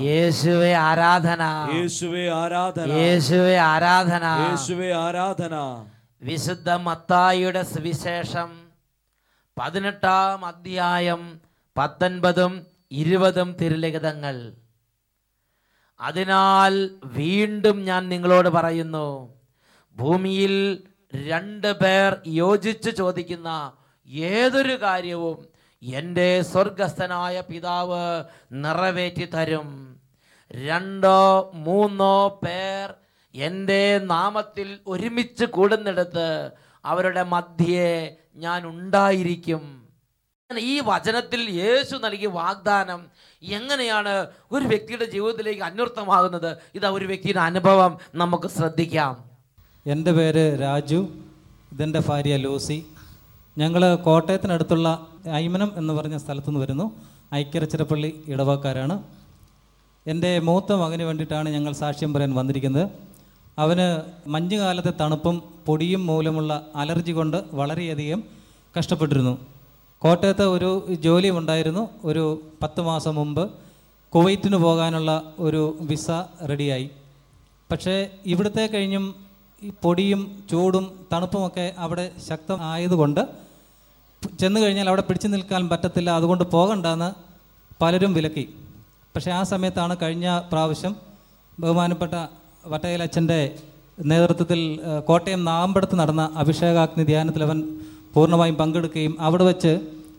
യേശുവെ ആരാധന. യേശുവേ ആരാധന. യേശുവേ ആരാധന. യേശുവേ ആരാധന. വിശുദ്ധ മത്തായിയുടെ സുവിശേഷം പതിനെട്ടാം അധ്യായം പത്തൊൻപതും ഇരുപതും തിരുലിഖിതങ്ങൾ. അതിനാൽ വീണ്ടും ഞാൻ നിങ്ങളോട് പറയുന്നു ഭൂമിയിൽ രണ്ട് പേർ യോജിച്ച് ചോദിക്കുന്ന ഏതൊരു കാര്യവും എന്റെ സ്വർഗസ്ഥനായ പിതാവ് നിറവേറ്റി തരും. രണ്ടോ മൂന്നോ പേർ എന്റെ നാമത്തിൽ ഒരുമിച്ച് കൂടുന്നിടത്ത് അവരുടെ മധ്യേ ഞാൻ ഉണ്ടായിരിക്കും. ഈ വചനത്തിൽ യേശു നൽകിയ വാഗ്ദാനം എങ്ങനെയാണ് ഒരു വ്യക്തിയുടെ ജീവിതത്തിലേക്ക് അന്വർത്ഥമാകുന്നത്? ഇതാ ഒരു വ്യക്തിയുടെ അനുഭവം നമുക്ക് ശ്രദ്ധിക്കാം. എന്റെ പേര് രാജു ഇതെന്റെ ഭാര്യ ലൂസി. ഞങ്ങൾ കോട്ടയത്തിനടുത്തുള്ള ഐമനം എന്ന് പറഞ്ഞ സ്ഥലത്തു നിന്ന് വരുന്നു. ഐക്യരച്ചിരപ്പള്ളി ഇടവക്കാരാണ്. എന്റെ മൂത്ത മകന് വേണ്ടിയിട്ടാണ് ഞങ്ങൾ സാക്ഷ്യം പറയാൻ വന്നിരിക്കുന്നത്. അവന് മഞ്ഞുകാലത്തെ തണുപ്പും പൊടിയും മൂലമുള്ള അലർജി കൊണ്ട് വളരെയധികം കഷ്ടപ്പെട്ടിരുന്നു. കോട്ടയത്ത് ഒരു ജോലി ഉണ്ടായിരുന്നു ഒരു പത്ത് മാസം മുമ്പ് കുവൈറ്റിന് പോകാനുള്ള ഒരു വിസ റെഡിയായി. പക്ഷേ ഇവിടുത്തെ കഴിഞ്ഞും ഈ പൊടിയും ചൂടും തണുപ്പുമൊക്കെ അവിടെ ശക്തമായതുകൊണ്ട് ചെന്ന് കഴിഞ്ഞാൽ അവിടെ പിടിച്ചു നിൽക്കാൻ പറ്റത്തില്ല അതുകൊണ്ട് പോകണ്ടെന്ന് പലരും വിലക്കി. പക്ഷേ ആ സമയത്താണ് കഴിഞ്ഞ പ്രാവശ്യം ബഹുമാനപ്പെട്ട വട്ടയിലച്ഛന്റെ നേതൃത്വത്തിൽ കോട്ടയം നാമ്പടത്ത് നടന്ന അഭിഷേകാഗ്നി ധ്യാനത്തിൽ അവൻ പൂർണമായും പങ്കെടുക്കുകയും അവിടെ വെച്ച്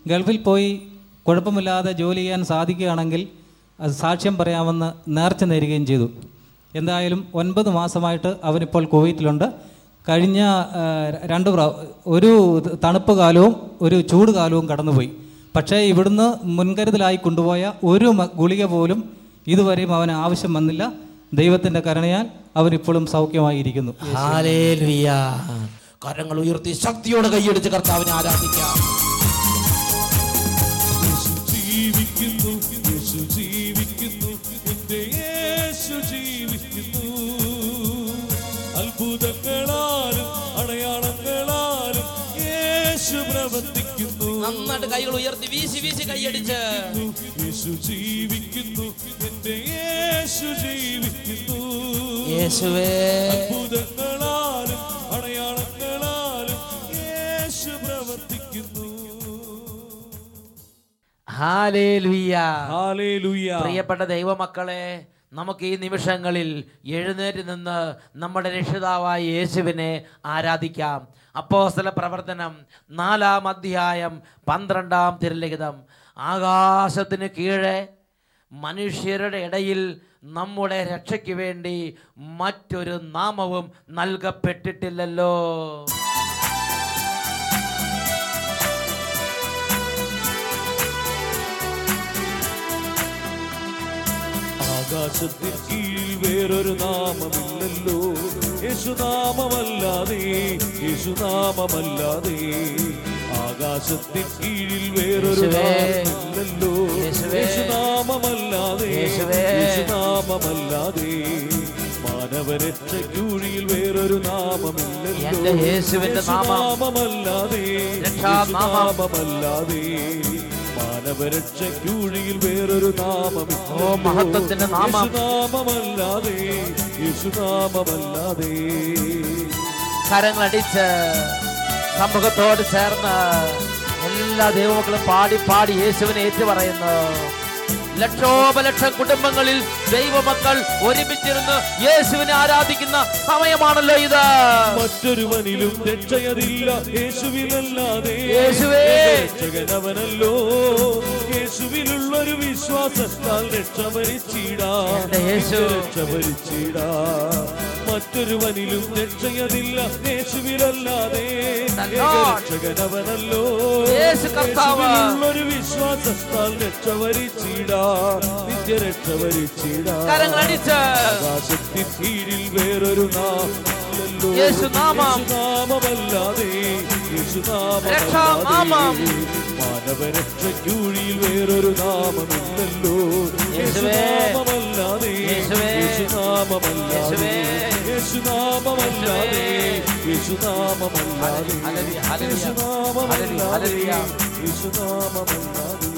ഗൾഫിൽ പോയി കുഴപ്പമില്ലാതെ ജോലി ചെയ്യാൻ സാധിക്കുകയാണെങ്കിൽ അത് സാക്ഷ്യം പറയാമെന്ന് നേർച്ച നേരുകയും ചെയ്തു. എന്തായാലും ഒൻപത് മാസമായിട്ട് അവനിപ്പോൾ കുവൈറ്റിലുണ്ട്. കഴിഞ്ഞ രണ്ട് പ്രാ ഒരു തണുപ്പ് കാലവും ഒരു ചൂട് കാലവും കടന്നുപോയി. പക്ഷേ ഇവിടുന്ന് മുൻകരുതലായി കൊണ്ടുപോയ ഒരു ഗുളിക പോലും ഇതുവരെയും അവന് ആവശ്യം വന്നില്ല. ദൈവത്തിന്റെ കരുണയാൽ അവനിപ്പോഴും സൗഖ്യമായിരിക്കുന്നു. ഹാലേലുയ്യ കരങ്ങൾ ഉയർത്തി ശക്തിയോടെ കൈയടിച്ച് കർത്താവിനെ ആരാധിക്കാം. നന്നായിട്ട് കൈകൾ ഉയർത്തി വീശി വീശി കൈയടിച്ച്. യേശു ജീവിക്കുന്നു എന്റെ യേശു ജീവിക്കുന്നു. യേശുവേ. അത്ഭുതങ്ങളാലും അടയാളങ്ങളാലും യേശു പ്രവർത്തിക്കുന്നു. പ്രിയപ്പെട്ട ദൈവമക്കളെ നമുക്ക് ഈ നിമിഷങ്ങളിൽ എഴുന്നേറ്റ് നിന്ന് നമ്മുടെ രക്ഷിതാവായ യേശുവിനെ ആരാധിക്കാം. അപ്പോസ്തല പ്രവർത്തനം നാലാം അധ്യായം പന്ത്രണ്ടാം തിരുലിഖിതം. ആകാശത്തിന് കീഴെ മനുഷ്യരുടെ ഇടയിൽ നമ്മുടെ രക്ഷയ്ക്ക് വേണ്ടി മറ്റൊരു നാമവും നൽകപ്പെട്ടിട്ടില്ലല്ലോ. ആകാശത്തിൽ കീഴിൽ വേറൊരു നാമമില്ലല്ലോ. യേശുനാമമല്ലാതെ യേശുനാമമല്ലാതെ. ആകാശത്തിൽ കീഴിൽ വേറൊരു നാമമില്ലല്ലോ. യേശുനാമമല്ലാതെ യേശുനാമമല്ലാതെ. മാനവരച്ച മാനവരക്ഷയ്ക്കുഴിയിൽ വേറൊരു നാമമില്ലല്ലോ. എന്റെ യേശുവിന്റെ നാമമല്ലാതെ യേശുനാമമല്ലാതെ രക്ഷാനാമം. മാനവരക്ഷയ്ക്കുഴിയിൽ വേറൊരു നാമം ഓ മഹത്വത്തിന്റെ നാമം. യേശുനാമമല്ലാതെ യേശുനാമമല്ലാതെ. കരങ്ങളടിച്ച് സമൂഹത്തോട് ചേർന്ന് എല്ലാ ദൈവമക്കളും പാടി പാടി യേശുവിനെ ഏറ്റുപറയുന്നു. ലക്ഷോപലക്ഷം കുടുംബങ്ങളിൽ ദൈവമക്കൾ ഒരുമിച്ചിരുന്ന് യേശുവിനെ ആരാധിക്കുന്ന സമയമാണല്ലോ ഇത്. മറ്റൊരുവനിലും രക്ഷയതില്ല. യേശുവിനല്ലാതെ യേശുവേ. രക്ഷകനവനല്ലോ. യേശുവിലുള്ളൊരു വിശ്വാസത്താൽ രക്ഷ ഭരിച്ചിടാ എന്റെ യേശു. മറ്റൊരുവനിലും രക്ഷയതില്ല. യേശുവിലല്ലാതെ രക്ഷകനവനല്ലോ. യേശുവിലുള്ളൊരു വിശ്വാസത്താൽ രക്ഷപരിച്ചിടാ നിത്യ രക്ഷപരിച്ചിടാ ആകാശത്തിൻ കീഴിൽ വേറൊരു നാമമില്ലല്ലോ. യേശുനാമം. രക്ഷാനാമം. മാനവരക്ഷയ്ക്കുഴിയിൽ വേറൊരു നാമമില്ലല്ലോ. യേശുനാമമല്ലാതെ. യേശുനാമമല്ലാതെ. യേശുനാമമല്ലാതെ യേശുനാമമല്ലാതെ. യേശുനാമമല്ലാതെ യേശുനാമമല്ലാതെ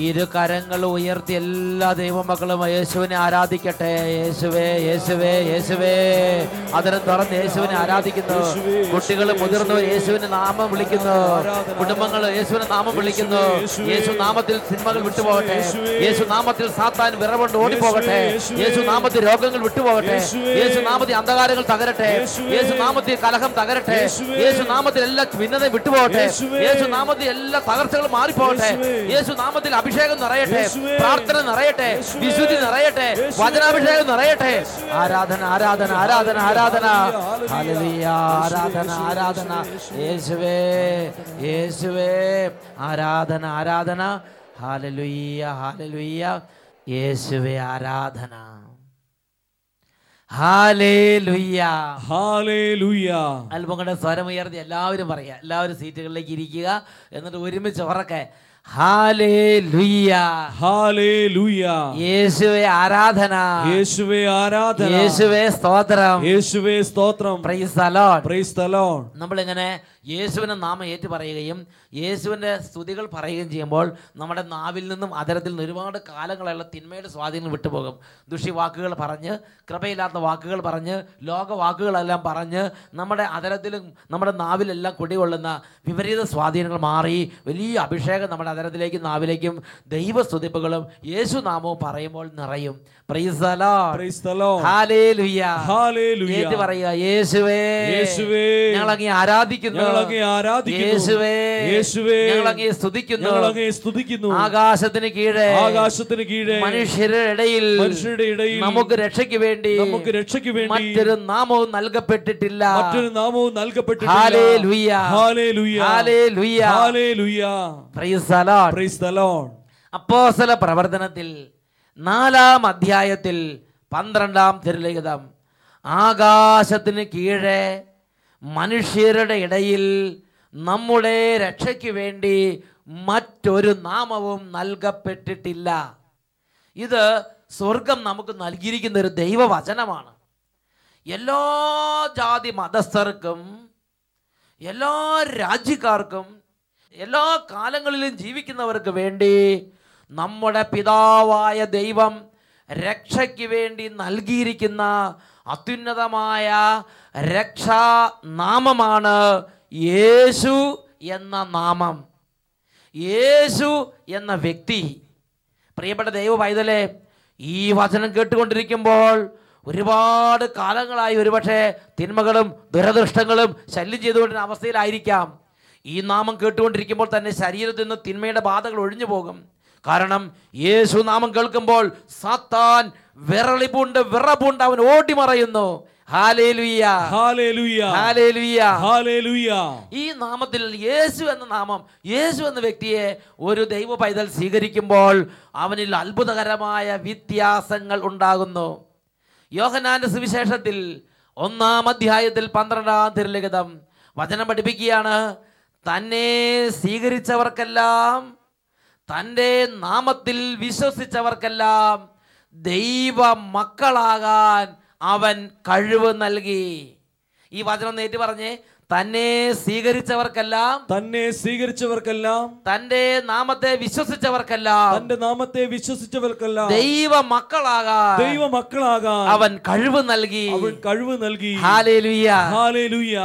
ഇരു കരങ്ങൾ ഉയർത്തി എല്ലാ ദൈവമക്കളും യേശുവിനെ ആരാധിക്കട്ടെ. യേശുവേ യേശുവേ യേശുവേ. അതിനെ തുറന്ന് യേശുവിനെ ആരാധിക്കുന്നു. കുട്ടികൾ മുതിർന്നവർ യേശുവിന്റെ നാമം വിളിക്കുന്നു. കുടുംബങ്ങൾ യേശുവിന്റെ നാമം വിളിക്കുന്നു. യേശു നാമത്തിൽ സിനിമകൾ വിട്ടുപോകട്ടെ. യേശു നാമത്തിൽ സാത്താൻ വിറവുണ്ട് ഓടിപ്പോകട്ടെ. യേശു നാമത്തിൽ രോഗങ്ങൾ വിട്ടുപോകട്ടെ. യേശു നാമത്തിൽ അന്ധകാരങ്ങൾ തകരട്ടെ. യേശു നാമത്തിൽ കലഹം തകരട്ടെ. യേശു നാമത്തിൽ എല്ലാ ഭിന്നത വിട്ടുപോകട്ടെ. യേശു നാമത്തിൽ എല്ലാ തകർച്ചകളും മാറിപ്പോകട്ടെ. യേശു നാമത്തിൽ അഭിഷേകം നിറയട്ടെ പ്രാർത്ഥന നിറയട്ടെ വിശുദ്ധി നിറയട്ടെ വചനാഭിഷേകം നിറയട്ടെ. ആരാധന ആരാധന ആരാധന ആരാധന. ആരാധന ആരാധന. യേശുവേ യേശുവേ ആരാധന ആരാധന. ഹാലലുയ്യ ഹാലലുയ്യ യേശുവേ ആരാധന. അല്പങ്ങളുടെ ഹാലേലൂയ അല്പം കൂടെ സ്വരം ഉയർത്തി എല്ലാവരും പറയുക എല്ലാവരും സീറ്റുകളിലേക്ക് ഇരിക്കുക. എന്നിട്ട് ഒരുമിച്ച് ഉറക്കെ. യേശുവേ ആരാധന. യേശുവേ ആരാധന. യേശുവേ സ്തോത്രം. യേശുവേ സ്തോത്രം. പ്രൈസ് നമ്മൾ ലോർഡ് യേശുവിനെ നാമം ഏറ്റു പറയുകയും യേശുവിന്റെ സ്തുതികൾ പറയുകയും ചെയ്യുമ്പോൾ നമ്മുടെ നാവിൽ നിന്നും അതരത്തിൽ നിന്ന് ഒരുപാട് കാലങ്ങളുള്ള തിന്മയുടെ സ്വാധീനം വിട്ടുപോകും. ദുഷി വാക്കുകൾ പറഞ്ഞ് കൃപയില്ലാത്ത വാക്കുകൾ പറഞ്ഞ് ലോക വാക്കുകളെല്ലാം പറഞ്ഞ് നമ്മുടെ അതരത്തിലും നമ്മുടെ നാവിലെല്ലാം കുടികൊള്ളുന്ന വിപരീത സ്വാധീനങ്ങൾ മാറി വലിയ അഭിഷേകം നമ്മുടെ അതരത്തിലേക്കും നാവിലേക്കും ദൈവസ്തുതിപ്പുകളും യേശു നാമവും പറയുമ്പോൾ നിറയും. പറയുക യേശുവേ യേശുവേ. ഞങ്ങൾ അങ്ങേ ആരാധിക്കുന്നു. ആരാധിക്കുന്നു. ആകാശത്തിന് കീഴെ ആകാശത്തിന് കീഴെ മനുഷ്യരുടെ ഇടയിൽ മനുഷ്യരുടെ ഇടയിൽ നമുക്ക് രക്ഷയ്ക്ക് വേണ്ടി നമുക്ക് രക്ഷയ്ക്ക് വേണ്ടി മറ്റൊരു നാമവും നൽകപ്പെട്ടിട്ടില്ല മറ്റൊരു നാമവും നൽകപ്പെട്ടിട്ടില്ല അപ്പോ ഹല്ലേലൂയ. ഹല്ലേലൂയ. ഹല്ലേലൂയ. Praise the Lord. Praise the Lord അപ്പോസ്തല പ്രവർത്തനത്തിൽ നാലാം അധ്യായത്തിൽ പന്ത്രണ്ടാം തിരുലിഖിതം ആകാശത്തിന് കീഴെ മനുഷ്യരുടെ ഇടയിൽ നമ്മുടെ രക്ഷയ്ക്ക് വേണ്ടി മറ്റൊരു നാമവും നൽകപ്പെട്ടിട്ടില്ല. ഇത് സ്വർഗം നമുക്ക് നൽകിയിരിക്കുന്ന ഒരു ദൈവവചനമാണ്. എല്ലാ ജാതി മതസ്ഥർക്കും എല്ലാ രാജ്യക്കാർക്കും എല്ലാ കാലങ്ങളിലും ജീവിക്കുന്നവർക്ക് വേണ്ടി നമ്മുടെ പിതാവായ ദൈവം രക്ഷയ്ക്ക് വേണ്ടി നൽകിയിരിക്കുന്ന അത്യുന്നതമായ രക്ഷാ നാമമാണ് യേശു എന്ന നാമം. യേശു എന്ന വ്യക്തി. പ്രിയപ്പെട്ട ദൈവ പൈതലെ ഈ വചനം കേട്ടുകൊണ്ടിരിക്കുമ്പോൾ ഒരുപാട് കാലങ്ങളായി ഒരുപക്ഷെ തിന്മകളും ദുരദൃഷ്ടങ്ങളും ശല്യം ചെയ്തുകൊണ്ടിരുന്ന അവസ്ഥയിലായിരിക്കാം. ഈ നാമം കേട്ടുകൊണ്ടിരിക്കുമ്പോൾ തന്നെ ശരീരത്തിൽ നിന്ന് തിന്മയുടെ ബാധകൾ ഒഴിഞ്ഞു പോകും. കാരണം യേശു നാമം കേൾക്കുമ്പോൾ സാത്താൻ വിറളിപൂണ്ട് വിറപൂണ്ട് അവൻ പൂണ്ട് അവൻ ഓടി മറയുന്നു. ഈ നാമത്തിൽ യേശു എന്ന നാമം യേശു എന്ന വ്യക്തിയെ ഒരു ദൈവ പൈതൽ സ്വീകരിക്കുമ്പോൾ അവനിൽ അത്ഭുതകരമായ വ്യത്യാസങ്ങൾ ഉണ്ടാകുന്നു. യോഹനാന്റെ സുവിശേഷത്തിൽ ഒന്നാം അധ്യായത്തിൽ പന്ത്രണ്ടാം തിരുലിഖിതം വചനം പഠിപ്പിക്കുകയാണ് തന്നെ സ്വീകരിച്ചവർക്കെല്ലാം തന്റെ നാമത്തിൽ വിശ്വസിച്ചവർക്കെല്ലാം ദൈവ മക്കളാകാൻ അവൻ കഴിവ് നൽകി. ഈ വചനം നേറ്റ് പറഞ്ഞേ തന്നെ സ്വീകരിച്ചവർക്കെല്ലാം തന്നെ സ്വീകരിച്ചവർക്കെല്ലാം തന്റെ നാമത്തെ വിശ്വസിച്ചവർക്കെല്ലാം തന്റെ നാമത്തെ വിശ്വസിച്ചവർക്കെല്ലാം ദൈവ മക്കളാകാൻ ദൈവ മക്കളാകാൻ അവൻ കഴിവ് നൽകി. അവൻ കഴിവ് നൽകി. ഹാലേലൂയ.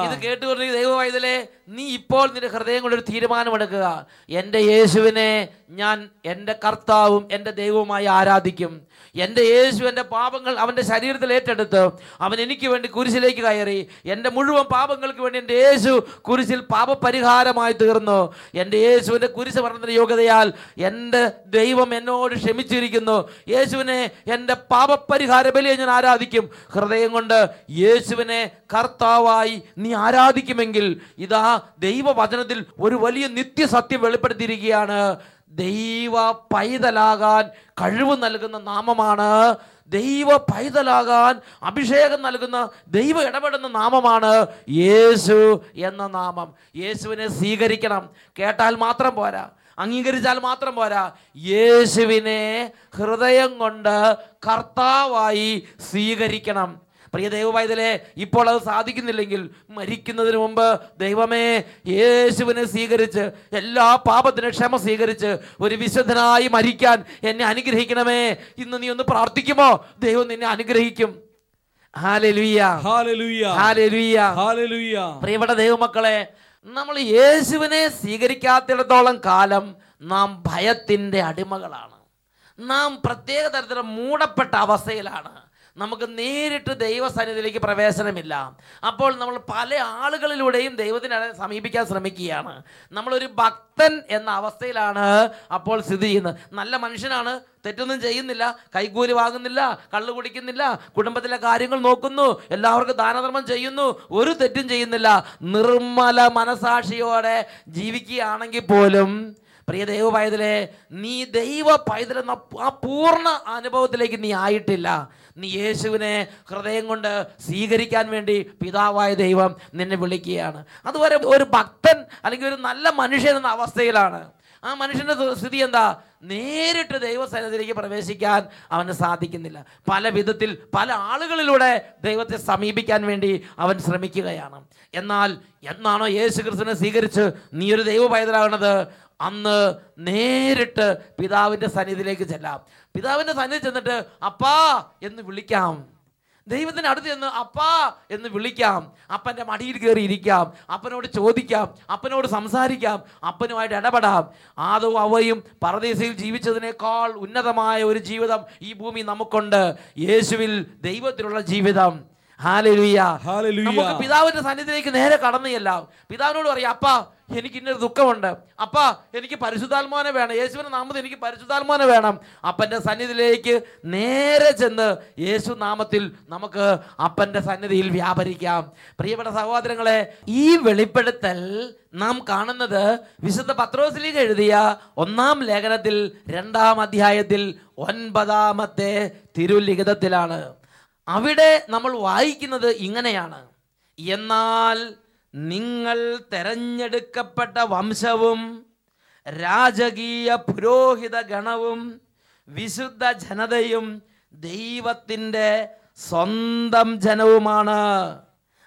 ഇത് കേട്ടുകൊണ്ട് പറഞ്ഞു വൈതലേ നീ ഇപ്പോൾ നിന്റെ ഹൃദയം കൊണ്ട് ഒരു തീരുമാനമെടുക്കുക. എന്റെ യേശുവിനെ ഞാൻ എന്റെ കർത്താവും എന്റെ ദൈവവുമായി ആരാധിക്കും. എന്റെ യേശു എന്റെ പാപങ്ങൾ അവന്റെ ശരീരത്തിൽ ഏറ്റെടുത്ത് അവൻ എനിക്ക് വേണ്ടി കുരിശിലേക്ക് കയറി. എന്റെ മുഴുവൻ പാപങ്ങൾക്ക് വേണ്ടി എന്റെ യേശു കുരിശിൽ പാപപരിഹാരമായി തീർന്നു. എന്റെ യേശുവിന്റെ കുരിശ് മരണത്തിന്റെ യോഗ്യതയാൽ എന്റെ ദൈവം എന്നോട് ക്ഷമിച്ചിരിക്കുന്നു. യേശുവിനെ എന്റെ പാപപരിഹാര ബലിയെ ഞാൻ ആരാധിക്കും. ഹൃദയം കൊണ്ട് യേശുവിനെ കർത്താവായി നീ ആരാധിക്കുമെങ്കിൽ ഇതാ ദൈവവചനത്തിൽ ഒരു വലിയ നിത്യസത്യം വെളിപ്പെടുത്തിയിരിക്കുകയാണ്. ദൈവ പൈതലാകാൻ കഴിവ് നൽകുന്ന നാമമാണ്. ദൈവ പൈതലാകാൻ അഭിഷേകം നൽകുന്ന ദൈവ ഇടപെടുന്ന നാമമാണ് യേശു എന്ന നാമം. യേശുവിനെ സ്വീകരിക്കണം. കേട്ടാൽ മാത്രം പോരാ. അംഗീകരിച്ചാൽ മാത്രം പോരാ. യേശുവിനെ ഹൃദയം കൊണ്ട് കർത്താവായി സ്വീകരിക്കണം. പ്രിയ ദൈവവൈതലെ ഇപ്പോൾ അത് സാധിക്കുന്നില്ലെങ്കിൽ മരിക്കുന്നതിന് മുമ്പ് ദൈവമേ യേശുവിനെ സ്വീകരിച്ച് എല്ലാ പാപത്തിനും ക്ഷമ സ്വീകരിച്ച് ഒരു വിശുദ്ധനായി മരിക്കാൻ എന്നെ അനുഗ്രഹിക്കണമേ. ഇന്ന് നീ ഒന്ന് പ്രാർത്ഥിക്കുമോ? ദൈവം നിന്നെ അനുഗ്രഹിക്കും. പ്രിയപ്പെട്ട ദൈവമക്കളെ നമ്മൾ യേശുവിനെ സ്വീകരിക്കാത്തിടത്തോളം കാലം നാം ഭയത്തിന്റെ അടിമകളാണ്. നാം പ്രത്യേക തരത്തിലുള്ള മൂടപ്പെട്ട അവസ്ഥയിലാണ്. നമുക്ക് നേരിട്ട് ദൈവസന്നിധിയിലേക്ക് പ്രവേശനമില്ല. അപ്പോൾ നമ്മൾ പല ആളുകളിലൂടെയും ദൈവത്തിനെ സമീപിക്കാൻ ശ്രമിക്കുകയാണ്. നമ്മളൊരു ഭക്തൻ എന്ന അവസ്ഥയിലാണ് അപ്പോൾ സ്ഥിതി ചെയ്യുന്നത്. നല്ല മനുഷ്യനാണ് തെറ്റൊന്നും ചെയ്യുന്നില്ല കൈകൂലി വാങ്ങുന്നില്ല കള്ളു കുടിക്കുന്നില്ല കുടുംബത്തിലെ കാര്യങ്ങൾ നോക്കുന്നു എല്ലാവർക്കും ദാനധർമ്മം ചെയ്യുന്നു ഒരു തെറ്റും ചെയ്യുന്നില്ല. നിർമ്മല മനസാക്ഷിയോടെ ജീവിക്കുകയാണെങ്കിൽ പോലും പ്രിയ ദൈവ പൈതലെ നീ ദൈവ പൈതൽ എന്ന ആ പൂർണ അനുഭവത്തിലേക്ക് നീ ആയിട്ടില്ല. നീ യേശുവിനെ ഹൃദയം കൊണ്ട് സ്വീകരിക്കാൻ വേണ്ടി പിതാവായ ദൈവം നിന്നെ വിളിക്കുകയാണ്. അതുവരെ ഒരു ഭക്തൻ അല്ലെങ്കിൽ ഒരു നല്ല മനുഷ്യൻ എന്ന അവസ്ഥയിലാണ്. ആ മനുഷ്യന്റെ സ്ഥിതി എന്താ? നേരിട്ട് ദൈവസന്നിധിയിലേക്ക് പ്രവേശിക്കാൻ അവന് സാധിക്കുന്നില്ല. പല വിധത്തിൽ പല ആളുകളിലൂടെ ദൈവത്തെ സമീപിക്കാൻ വേണ്ടി അവൻ ശ്രമിക്കുകയാണ്. എന്നാൽ എന്നാണോ യേശു ക്രിസ്തുവിനെ സ്വീകരിച്ച് നീ ഒരു ദൈവ പൈതലാകണത് അന്ന് നേരിട്ട് പിതാവിന്റെ സന്നിധിയിലേക്ക് ചെല്ലാം. പിതാവിന്റെ സന്നിധി ചെന്നിട്ട് അപ്പാ എന്ന് വിളിക്കാം. ദൈവത്തിന് അടുത്ത് ചെന്ന് അപ്പാ എന്ന് വിളിക്കാം. അപ്പന്റെ മടിയിൽ കയറി ഇരിക്കാം. അപ്പനോട് ചോദിക്കാം. അപ്പനോട് സംസാരിക്കാം. അപ്പനുമായിട്ട് ഇടപെടാം. ആദവും അവയും പരദേശയിൽ ജീവിച്ചതിനേക്കാൾ ഉന്നതമായ ഒരു ജീവിതം ഈ ഭൂമി നമുക്കുണ്ട്. യേശുവിൽ ദൈവത്തിലുള്ള ജീവിതം. നമുക്ക് പിതാവിന്റെ സന്നിധിയിലേക്ക് നേരെ കടന്നു ചെല്ലാം. പിതാവിനോട് പറയാം അപ്പാ എനിക്ക് ഇന്നൊരു ദുഃഖമുണ്ട്. അപ്പ എനിക്ക് പരിശുദ്ധാത്മാനെ വേണം. യേശുവിന്റെ നാമത്തിൽ എനിക്ക് പരിശുദ്ധാത്മാനെ വേണം. അപ്പന്റെ സന്നിധിയിലേക്ക് നേരെ ചെന്ന് യേശു നാമത്തിൽ നമുക്ക് അപ്പന്റെ സന്നിധിയിൽ വ്യാപരിക്കാം. പ്രിയപ്പെട്ട സഹോദരങ്ങളെ ഈ വെളിപ്പെടുത്തൽ നാം കാണുന്നത് വിശുദ്ധ പത്രോസിലേക്ക് എഴുതിയ ഒന്നാം ലേഖനത്തിൽ രണ്ടാം അധ്യായത്തിൽ ഒൻപതാമത്തെ തിരുലിഖിതത്തിലാണ്. അവിടെ നമ്മൾ വായിക്കുന്നത് ഇങ്ങനെയാണ്. എന്നാൽ നിങ്ങൾ തെരഞ്ഞെടുക്കപ്പെട്ട വംശവും രാജകീയ പുരോഹിത ഗണവും വിശുദ്ധ ജനതയും ദൈവത്തിന്റെ സ്വന്തം ജനവുമാണ്.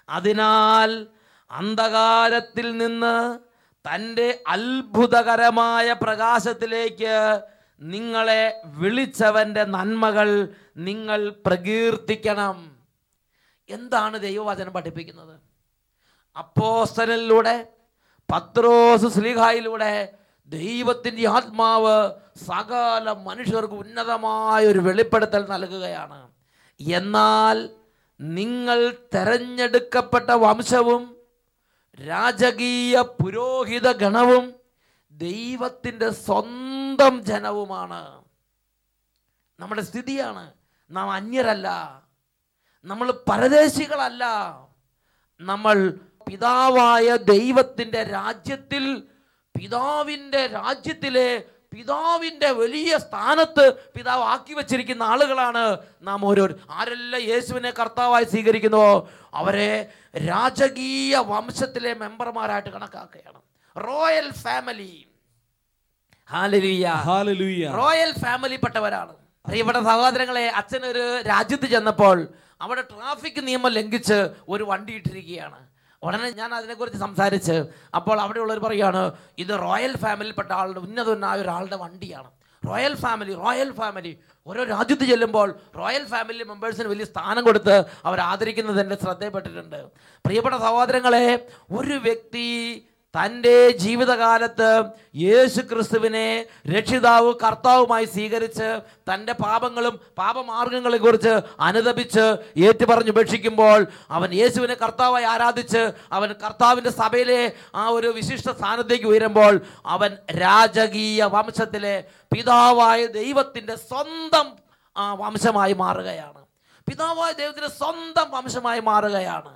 അതിനാൽ അന്ധകാരത്തിൽ നിന്ന് തന്റെ അത്ഭുതകരമായ പ്രകാശത്തിലേക്ക് നിങ്ങളെ വിളിച്ചവന്റെ നന്മകൾ നിങ്ങൾ പ്രകീർത്തിക്കണം. എന്താണ് ദൈവവചനം പഠിപ്പിക്കുന്നത്? അപ്പോസ്തലിലൂടെ പത്രോസ് സ്ലീഹായിലൂടെ ദൈവത്തിന്റെ ആത്മാവ് സകല മനുഷ്യർക്ക് ഉന്നതമായ ഒരു വെളിപ്പെടുത്തൽ നൽകുകയാണ്. എന്നാൽ നിങ്ങൾ തെരഞ്ഞെടുക്കപ്പെട്ട വംശവും രാജകീയ പുരോഹിത ഗണവും ദൈവത്തിന്റെ സ്വന്തം ജനവുമാണ്. നമ്മുടെ സ്ഥിതിയാണ് നാം അന്യരല്ല. നമ്മൾ പരദേശികളല്ല. നമ്മൾ പിതാവായ ദൈവത്തിന്റെ രാജ്യത്തിൽ പിതാവിന്റെ രാജ്യത്തിലെ പിതാവിന്റെ വലിയ സ്ഥാനത്ത് പിതാവ് ആക്കി വച്ചിരിക്കുന്ന ആളുകളാണ് നാം ഓരോ ആരെല്ലാം യേശുവിനെ കർത്താവായി സ്വീകരിക്കുന്നുവോ അവരെ രാജകീയ വംശത്തിലെ മെമ്പർമാരായിട്ട് കണക്കാക്കുകയാണ്. Royal family. Royal family royal ഫാമിലിപ്പെട്ടവരാണ്. ഇവിടെ സഹോദരങ്ങളെ അച്ഛൻ ഒരു രാജ്യത്ത് ചെന്നപ്പോൾ അവിടെ ട്രാഫിക് നിയമം ലംഘിച്ച് ഒരു വണ്ടി ഇട്ടിരിക്കുകയാണ്. ഉടനെ ഞാൻ അതിനെക്കുറിച്ച് സംസാരിച്ച് അപ്പോൾ അവിടെയുള്ളവർ പറയുകയാണ് ഇത് റോയൽ ഫാമിലിയിൽപ്പെട്ട ആളുടെ ഉന്നതനായ ഒരാളുടെ വണ്ടിയാണ്. Royal family royal family. ഓരോ രാജ്യത്ത് ചെല്ലുമ്പോൾ റോയൽ ഫാമിലി മെമ്പേഴ്സിന് വലിയ സ്ഥാനം കൊടുത്ത് അവർ ആദരിക്കുന്നത് എന്റെ ശ്രദ്ധയിൽപ്പെട്ടിട്ടുണ്ട് പ്രിയപ്പെട്ട സഹോദരങ്ങളെ ഒരു വ്യക്തി തന്റെ ജീവിതകാലത്ത് യേശു ക്രിസ്തുവിനെ രക്ഷിതാവ് കർത്താവുമായി സ്വീകരിച്ച് തന്റെ പാപങ്ങളും പാപമാർഗങ്ങളെ കുറിച്ച് അനുദപിച്ച് ഏറ്റുപറഞ്ഞ് ഉപേക്ഷിക്കുമ്പോൾ അവൻ യേശുവിനെ കർത്താവായി ആരാധിച്ച് അവൻ കർത്താവിന്റെ സഭയിലെ ആ ഒരു വിശിഷ്ട സ്ഥാനത്തേക്ക് ഉയരുമ്പോൾ അവൻ രാജകീയ വംശത്തിലെ പിതാവായ ദൈവത്തിന്റെ സ്വന്തം ആ വംശമായി മാറുകയാണ്. പിതാവായ ദൈവത്തിന്റെ സ്വന്തം വംശമായി മാറുകയാണ്.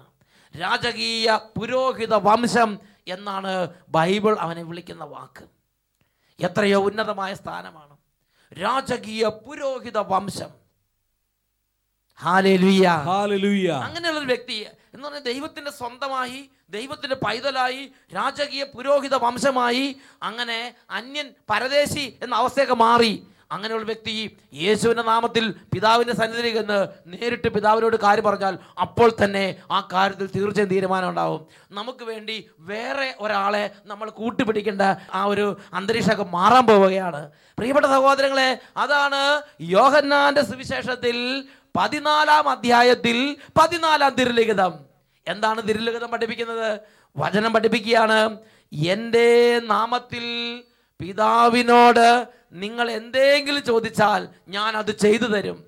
രാജകീയ പുരോഹിത വംശം എന്നാണ് ബൈബിൾ അവനെ വിളിക്കുന്ന വാക്ക്. എത്രയോ ഉന്നതമായ സ്ഥാനമാണ്. രാജകീയ പുരോഹിത വംശം. അങ്ങനെയുള്ള ഒരു വ്യക്തി എന്ന് പറഞ്ഞാൽ ദൈവത്തിന്റെ സ്വന്തമായി ദൈവത്തിന്റെ പൈതലായി രാജകീയ പുരോഹിത വംശമായി അങ്ങനെ അന്യൻ പരദേശി എന്ന അവസ്ഥയൊക്കെ മാറി. അങ്ങനെയുള്ള വ്യക്തി യേശുവിന്റെ നാമത്തിൽ പിതാവിന്റെ സന്നിധി എന്ന് നേരിട്ട് പിതാവിനോട് കാര്യം പറഞ്ഞാൽ അപ്പോൾ തന്നെ ആ കാര്യത്തിൽ തീർച്ചയായും തീരുമാനം ഉണ്ടാവും. നമുക്ക് വേണ്ടി വേറെ ഒരാളെ നമ്മൾ കൂട്ടുപിടിക്കേണ്ട ആ ഒരു അന്തരീക്ഷമൊക്കെ മാറാൻ പോവുകയാണ്. പ്രിയപ്പെട്ട സഹോദരങ്ങളെ അതാണ് യോഹന്നാന്റെ സുവിശേഷത്തിൽ പതിനാലാം അധ്യായത്തിൽ പതിനാലാം തിരുലിഖിതം. എന്താണ് തിരുലിഖിതം പഠിപ്പിക്കുന്നത്? വചനം പഠിപ്പിക്കുകയാണ് എന്റെ നാമത്തിൽ പിതാവിനോട് നിങ്ങൾ എന്തെങ്കിലും ചോദിച്ചാൽ ഞാൻ അത് ചെയ്തു തരും.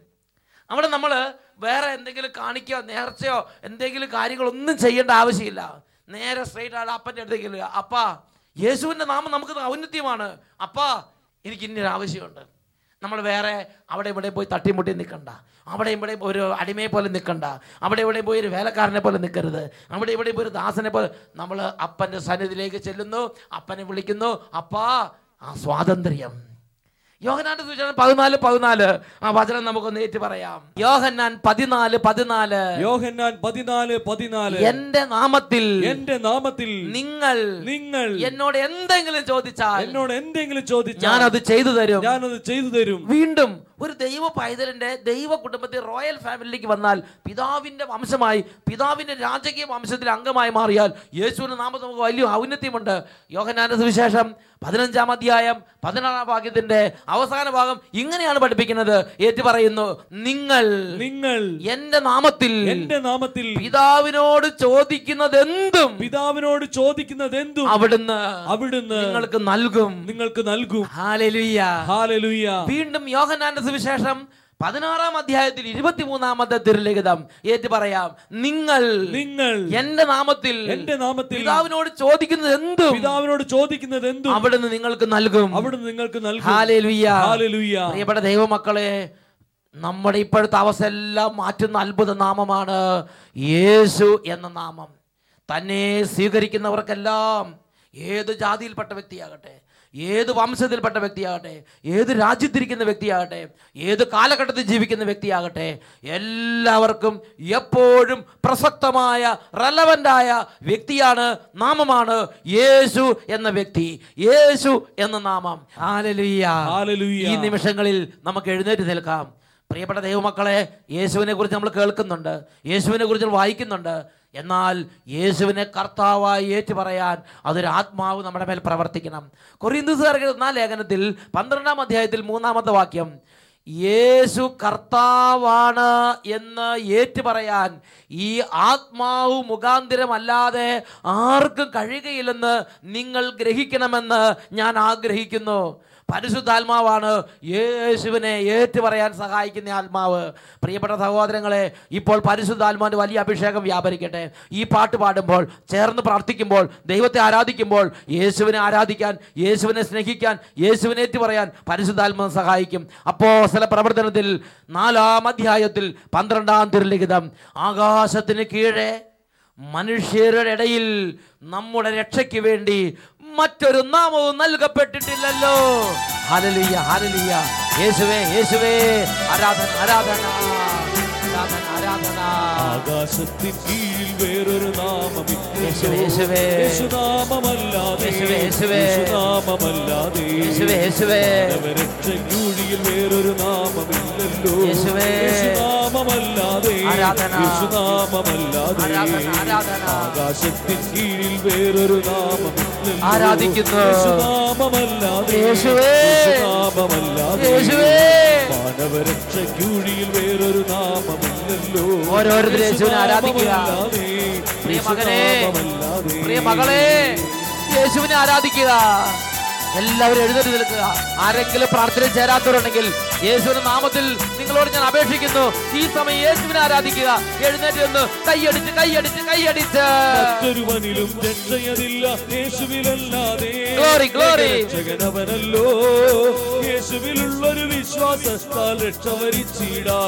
അവിടെ നമ്മൾ വേറെ എന്തെങ്കിലും കാണിക്കോ നേർച്ചയോ എന്തെങ്കിലും കാര്യങ്ങളൊന്നും ചെയ്യേണ്ട ആവശ്യമില്ല. നേരെ സ്ട്രെയിറ്റ് ആയിട്ട് അപ്പന്റെ അടുത്തേക്ക് അപ്പാ യേശുവിന്റെ നാമം നമുക്ക് ഔന്നത്യമാണ്. അപ്പാ എനിക്ക് ഇന്നൊരു ആവശ്യമുണ്ട്. നമ്മൾ വേറെ അവിടെ ഇവിടെ പോയി തട്ടിമുട്ടി നിൽക്കണ്ട. അവിടെ ഇവിടെ ഒരു അടിമയെ പോലെ നിൽക്കണ്ട. അവിടെ ഇവിടെ പോയി ഒരു വേലക്കാരനെ പോലെ നിൽക്കരുത്. അവിടെ ഇവിടെ പോയി ഒരു ദാസനെ പോലെ നമ്മൾ അപ്പന്റെ സന്നിധിയിലേക്ക് ചെല്ലുന്നു. അപ്പനെ വിളിക്കുന്നു. അപ്പാ ആ സ്വാതന്ത്ര്യം. യോഹന്നാന്റെ സുവിശേഷം പതിനാല് പതിനാല്. ആ വചനം നമുക്കൊന്ന് ഏറ്റു പറയാം. യോഹന്നാൻ പതിനാല് പതിനാല്. യോഹന്നാൻ പതിനാല് പതിനാല്. എന്റെ നാമത്തിൽ എന്റെ നാമത്തിൽ നിങ്ങൾ നിങ്ങൾ എന്നോട് എന്തെങ്കിലും ചോദിച്ചാൽ എന്നോട് എന്തെങ്കിലും ചോദിച്ചാൽ ഞാൻ അത് ചെയ്തു തരും. ഞാൻ അത് ചെയ്തു തരും. വീണ്ടും ഒരു ദൈവ പൈതലിന്റെ ദൈവ കുടുംബത്തിൽ റോയൽ ഫാമിലിയിലേക്ക് വന്നാൽ പിതാവിന്റെ വംശമായി പിതാവിന്റെ രാജകീയ വംശത്തിൽ അംഗമായി മാറിയാൽ യേശുവിന്റെ നാമത്തിൽ നമുക്ക് വലിയ ഔന്നത്യമുണ്ട്. യോഹന്നാന്റെ സുവിശേഷം പതിനഞ്ചാം അധ്യായം പതിനാറാം ഭാഗ്യത്തിന്റെ അവസാന ഭാഗം ഇങ്ങനെയാണ് പഠിപ്പിക്കുന്നത്. ഏറ്റു പറയുന്നു നിങ്ങൾ നിങ്ങൾ എന്റെ നാമത്തിൽ എന്റെ നാമത്തിൽ പിതാവിനോട് ചോദിക്കുന്നത് എന്തും പിതാവിനോട് ചോദിക്കുന്നത് എന്തും അവിടുന്ന് അവിടുന്ന് നിങ്ങൾക്ക് നൽകും. നിങ്ങൾക്ക് നൽകും. ഹാലലുയ്യ വീണ്ടും യോഹനാന്റെ സുവിശേഷം പതിനാറാം അധ്യായത്തിൽ ഇരുപത്തിമൂന്നാമത്തെ തിരുലിഖിതം ഏറ്റു പറയാം നിങ്ങൾ നിങ്ങൾ എന്റെ നാമത്തിൽ എന്റെ നാമത്തിൽ പിതാവിനോട് ചോദിക്കുന്നത് എന്തും പിതാവിനോട് ചോദിക്കുന്നത് എന്തും അവിടുന്ന് നിങ്ങൾക്ക് നൽകും. അവിടുന്ന് നിങ്ങൾക്ക് നൽകും. ഹാലേലുയ്യ പ്രിയപ്പെട്ട ദൈവമക്കളെ നമ്മുടെ ഇപ്പോഴത്തെ അവസ്ഥ എല്ലാം മാറ്റുന്ന അത്ഭുത നാമമാണ് യേശു എന്ന നാമം. തന്നെ സ്വീകരിക്കുന്നവർക്കെല്ലാം ഏത് ജാതിയിൽപ്പെട്ട വ്യക്തിയാകട്ടെ ഏത് വംശത്തിൽപ്പെട്ട വ്യക്തിയാകട്ടെ ഏത് രാജ്യത്തിരിക്കുന്ന വ്യക്തിയാകട്ടെ ഏത് കാലഘട്ടത്തിൽ ജീവിക്കുന്ന വ്യക്തിയാകട്ടെ എല്ലാവർക്കും എപ്പോഴും പ്രസക്തമായ റെലവന്റായ വ്യക്തിയാണ് നാമമാണ് യേശു എന്ന വ്യക്തി. യേശു എന്ന നാമം. ഈ നിമിഷങ്ങളിൽ നമുക്ക് എഴുന്നേറ്റ് നിൽക്കാം. പ്രിയപ്പെട്ട ദൈവമക്കളെ യേശുവിനെ കുറിച്ച് നമ്മൾ കേൾക്കുന്നുണ്ട്. യേശുവിനെ കുറിച്ച് വായിക്കുന്നുണ്ട്. എന്നാൽ യേശുവിനെ കർത്താവായി ഏറ്റു പറയാൻ അതൊരു ആത്മാവ് നമ്മുടെ മേൽ പ്രവർത്തിക്കണം. കൊറിയന്തുസുകാർക്ക് എന്ന ലേഖനത്തിൽ പന്ത്രണ്ടാം അധ്യായത്തിൽ മൂന്നാമത്തെ വാക്യം യേശു കർത്താവാണ് എന്ന് ഏറ്റു പറയാൻ ഈ ആത്മാവ് മുഖാന്തിരമല്ലാതെ ആർക്കും കഴിയുകയില്ലെന്ന് നിങ്ങൾ ഗ്രഹിക്കണമെന്ന് ഞാൻ ആഗ്രഹിക്കുന്നു. പരിശുദ്ധാത്മാവാണ് യേശുവിനെ ഏറ്റു പറയാൻ സഹായിക്കുന്ന ആത്മാവ്. പ്രിയപ്പെട്ട സഹോദരങ്ങളെ ഇപ്പോൾ പരിശുദ്ധാത്മാവിന്റെ വലിയ അഭിഷേകം വ്യാപരിക്കട്ടെ. ഈ പാട്ട് പാടുമ്പോൾ ചേർന്ന് പ്രാർത്ഥിക്കുമ്പോൾ ദൈവത്തെ ആരാധിക്കുമ്പോൾ യേശുവിനെ ആരാധിക്കാൻ യേശുവിനെ സ്നേഹിക്കാൻ യേശുവിനെ ഏറ്റു പറയാൻ പരിശുദ്ധാത്മാവ് സഹായിക്കും. അപ്പോൾ സ്ഥല പ്രവർത്തനത്തിൽ നാലാം അധ്യായത്തിൽ പന്ത്രണ്ടാം തിരുലിഖിതം ആകാശത്തിന് കീഴെ മനുഷ്യരുടെ ഇടയിൽ നമ്മുടെ രക്ഷയ്ക്ക് വേണ്ടി മറ്റൊരു നാമവും നൽകപ്പെട്ടിട്ടില്ലല്ലോ. ഹലലിയ ഹലലിയ. യേശുവേ യേശുവേ. ആരാധന ആരാധന. ആരാധന ആരാധന. ആകാശത്തിൻ കീഴിൽ വേറൊരു രക്ഷയൂഴിയിൽ വേറൊരു നാമമില്ലല്ലോ. യേശുവേ. യേശുനാമമല്ലാതെ ആരാധന. യേശുനാമമല്ലാതെ ആരാധന, ആരാധന. ആകാശത്തിൻ കീഴിൽ വേറൊരു നാമമില്ലല്ലോ ആരാധിക്കുന്നു. യേശുനാമമല്ലാതെ യേശുവേ. യേശുനാമമല്ലാതെ യേശുവേ. മാനവരക്ഷയൂഴിയിൽ വേറൊരു നാമമില്ലല്ലോ ഓരോരുത്തരും യേശുവിനെ ആരാധിക്കുക. പ്രിയ മകനെ പ്രിയ മകളെ യേശുവിനെ ആരാധിക്കുക എല്ലാവരും എഴുന്നേറ്റ് നിൽക്കുക. ആരെങ്കിലും പ്രാർത്ഥന ചേരാത്തവരുണ്ടെങ്കിൽ യേശുവിന്റെ നാമത്തിൽ നിങ്ങളോട് ഞാൻ അപേക്ഷിക്കുന്നു. ഈ സമയം യേശുവിനെ ആരാധിക്കുക. എഴുന്നേറ്റ് നിന്ന് കൈയടിച്ച് കൈയടിച്ച് കൈയടിച്ച്. മറ്റൊരുവനിലും രക്ഷയതില്ല. യേശുവിലല്ലാതെ ഗ്ലോറി ഗ്ലോറി രക്ഷകനവനല്ലോ. യേശുവിലുള്ളൊരു വിശ്വാസത്താൽ രക്ഷ വരിച്ചിടാ.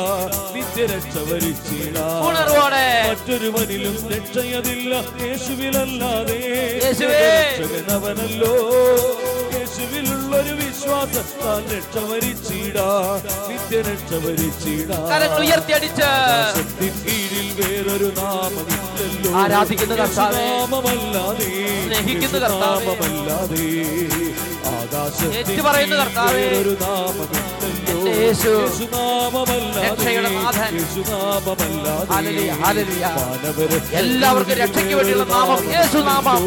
നിത്യരക്ഷ വരിച്ചിടാ. ഉണർവോടെ. മറ്റൊരുവനിലും രക്ഷയതില്ല. യേശുവിലല്ലാതെ യേശുവേ. യേശുവിലുള്ളൊരു വിശ്വാസത്താൽ രക്ഷവരിച്ചീടാ നിത്യരക്ഷ വരിച്ചിടാ കരങ്ങൾ ഉയർത്തിയടിച്ച് ആകാശത്തിൻ കീഴിൽ വേറൊരു നാമമില്ലല്ലോ ആരാധിക്കുന്ന കർത്താവേ. നാമമല്ലാതെ സ്നേഹിക്കുന്ന കർത്താവേ. യേശുനാമമല്ലാതെ ഏറ്റു പറയുന്നു എല്ലാവർക്കും രക്ഷയ്ക്ക് വേണ്ടിയുള്ള നാമം യേശു നാമം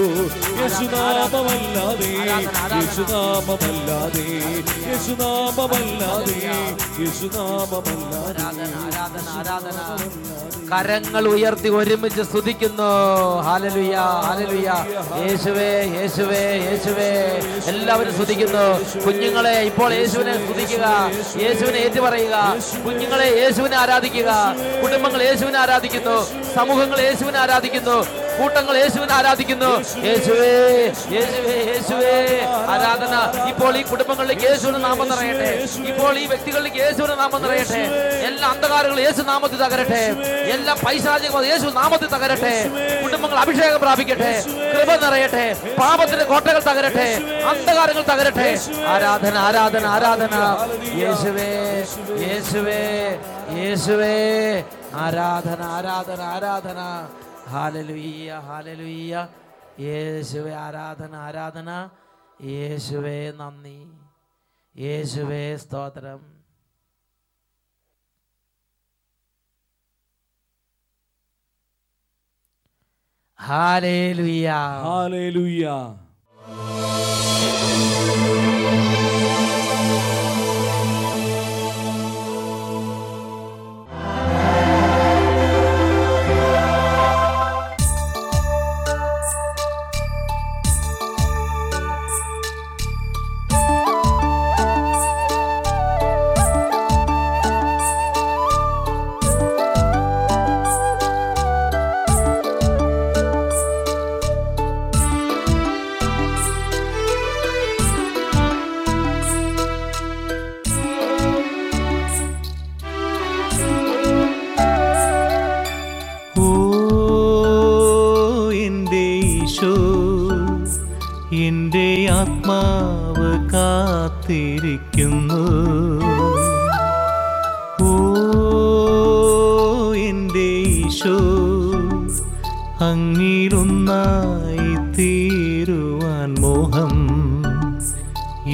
കരങ്ങൾ ഉയർത്തി ഒരുമിച്ച് സ്തുതിക്കുന്നു. ഹാലലുയ ഹാലലുയ യേശുവേ യേശുവേ യേശുവേ. എല്ലാവരും സ്തുതിക്കുന്നു കുഞ്ഞുങ്ങളെ ഇപ്പോൾ യേശുവിനെ സ്തുതിക്കുക. യേശുവിനെ ഏറ്റു പറയുക കുഞ്ഞുങ്ങളെ യേശുവിനെ ആരാധിക്കുക. കുടുംബങ്ങൾ യേശുവിനെ ആരാധിക്കുന്നു. സമൂഹങ്ങൾ യേശുവിനെ ആരാധിക്കുന്നു. കൂട്ടങ്ങൾ യേശുവിനെ ആരാധിക്കുന്നു. യേശുവേ യേശുവേ യേശുവേ. ആരാധന ഇപ്പോൾ ഈ കുടുംബങ്ങളിലേക്ക് യേശുവിന്റെ നാമം നിറയട്ടെ. ഇപ്പോൾ ഈ വ്യക്തികളിലേക്ക് യേശുവിന്റെ നാമം നിറയട്ടെ. എല്ലാ അന്ധകാരങ്ങളും യേശു നാമത്തിൽ തകരട്ടെ. എല്ലാ പൈശാചിക യേശു നാമത്തിൽ തകരട്ടെ. കുടുംബങ്ങൾ അഭിഷേകം പ്രാപിക്കട്ടെ. കൃപ നിറയട്ടെ. പാപത്തിന്റെ കോട്ടകൾ തകരട്ടെ. അന്ധകാരങ്ങൾ തകരട്ടെ. ആരാധന ആരാധന ആരാധന. യേശുവേ യേശുവേ യേശുവേ. ആരാധന ആരാധന ആരാധന. ഹാലലുയ്യ ഹാലലുയ്യ. യേശുവേ ആരാധന ആരാധന. യേശുവേ നന്ദി. യേശുവേ സ്തോത്രം. ഹാലേലുയ്യ. ഹല്ലേലൂയ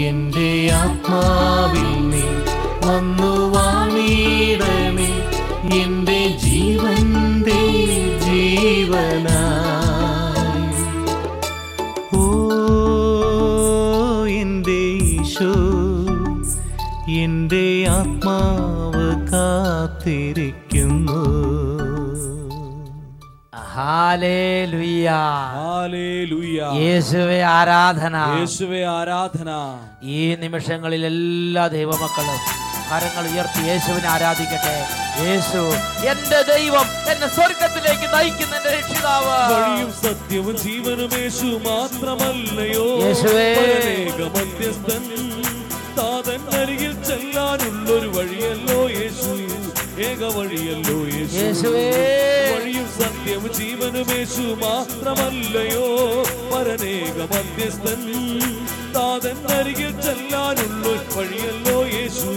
എന്റെ ആത്മാവിൽ നീ വന്നു വാണിടണേ എന്റെ ജീവന്റെ ജീവനായി യേശുവേ ആരാധന. യേശുവേ ആരാധന. ഈ നിമിഷങ്ങളിൽ എല്ലാ ദൈവമക്കളും കരങ്ങൾ ഉയർത്തി യേശുവിനെ ആരാധിക്കട്ടെ. യേശു എന്റെ ദൈവം എന്നെ സ്വർഗത്തിലേക്ക് നയിക്കുന്ന എന്റെ രക്ഷിതാവ്. വഴിയും സത്യവും ജീവനും യേശു മാത്രമല്ലയോ? യേശുവേ. മധ്യസ്ഥൻ താതൻ അരികിൽ ചെല്ലാനുള്ളൊരു വഴിയല്ലോ യേശു. ഏക വഴിയല്ലോ യേശുവേ. ജീവനുമേശു മാത്രമല്ലയോ? പരനേക മധ്യസ്ഥൻ താതൻ അരികിൽ ചെല്ലാനുള്ള വഴിയല്ലോ യേശു.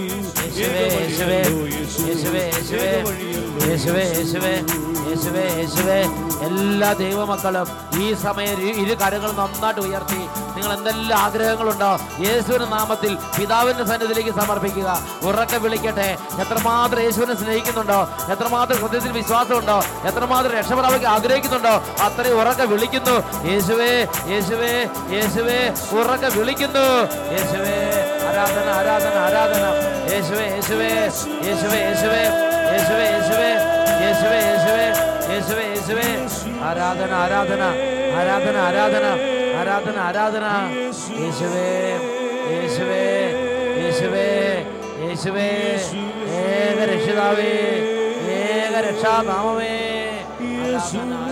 യേശുവേ യേശുവേ യേശുവേ യേശുവേ യേശുവേ യേശുവേ. എല്ലാ ദൈവമക്കളും ഈ സമയം ഇരു കരങ്ങൾ നന്നായിട്ട് ഉയർത്തി നിങ്ങൾ എന്തെല്ലാം ആഗ്രഹങ്ങളുണ്ടോ യേശുവിന്റെ നാമത്തിൽ പിതാവിന്റെ സന്നിധിയിലേക്ക് സമർപ്പിക്കുക. ഉറക്കെ വിളിക്കട്ടെ. എത്രമാത്രം യേശുവിനെ സ്നേഹിക്കുന്നുണ്ടോ? എത്രമാത്രം ഹൃദയത്തിൽ വിശ്വാസമുണ്ടോ? എത്രമാത്രം രക്ഷപ്രാപിക്ക് ആഗ്രഹിക്കുന്നുണ്ടോ? അത്രയും ഉറക്കെ വിളിക്കുന്നു. യേശുവേ യേശുവേ യേശുവേ ഉറക്കെ വിളിക്കുന്നു. യേശുവേ ആരാധന ആരാധന ആരാധന. യേശുവേ യേശുവേ യേശുവേ യേശുവേ യേശുവേ യേശുവേ. യേശുവേ യേശുവേ. ആരാധന ആരാധന ആരാധന ആരാധന ആരാധന ആരാധന. യേശുവേ യേശുവേ യേശുവേ യേശുവേ. ഏക രക്ഷിതാവേ ഏക രക്ഷാനാമമേ ആരാധന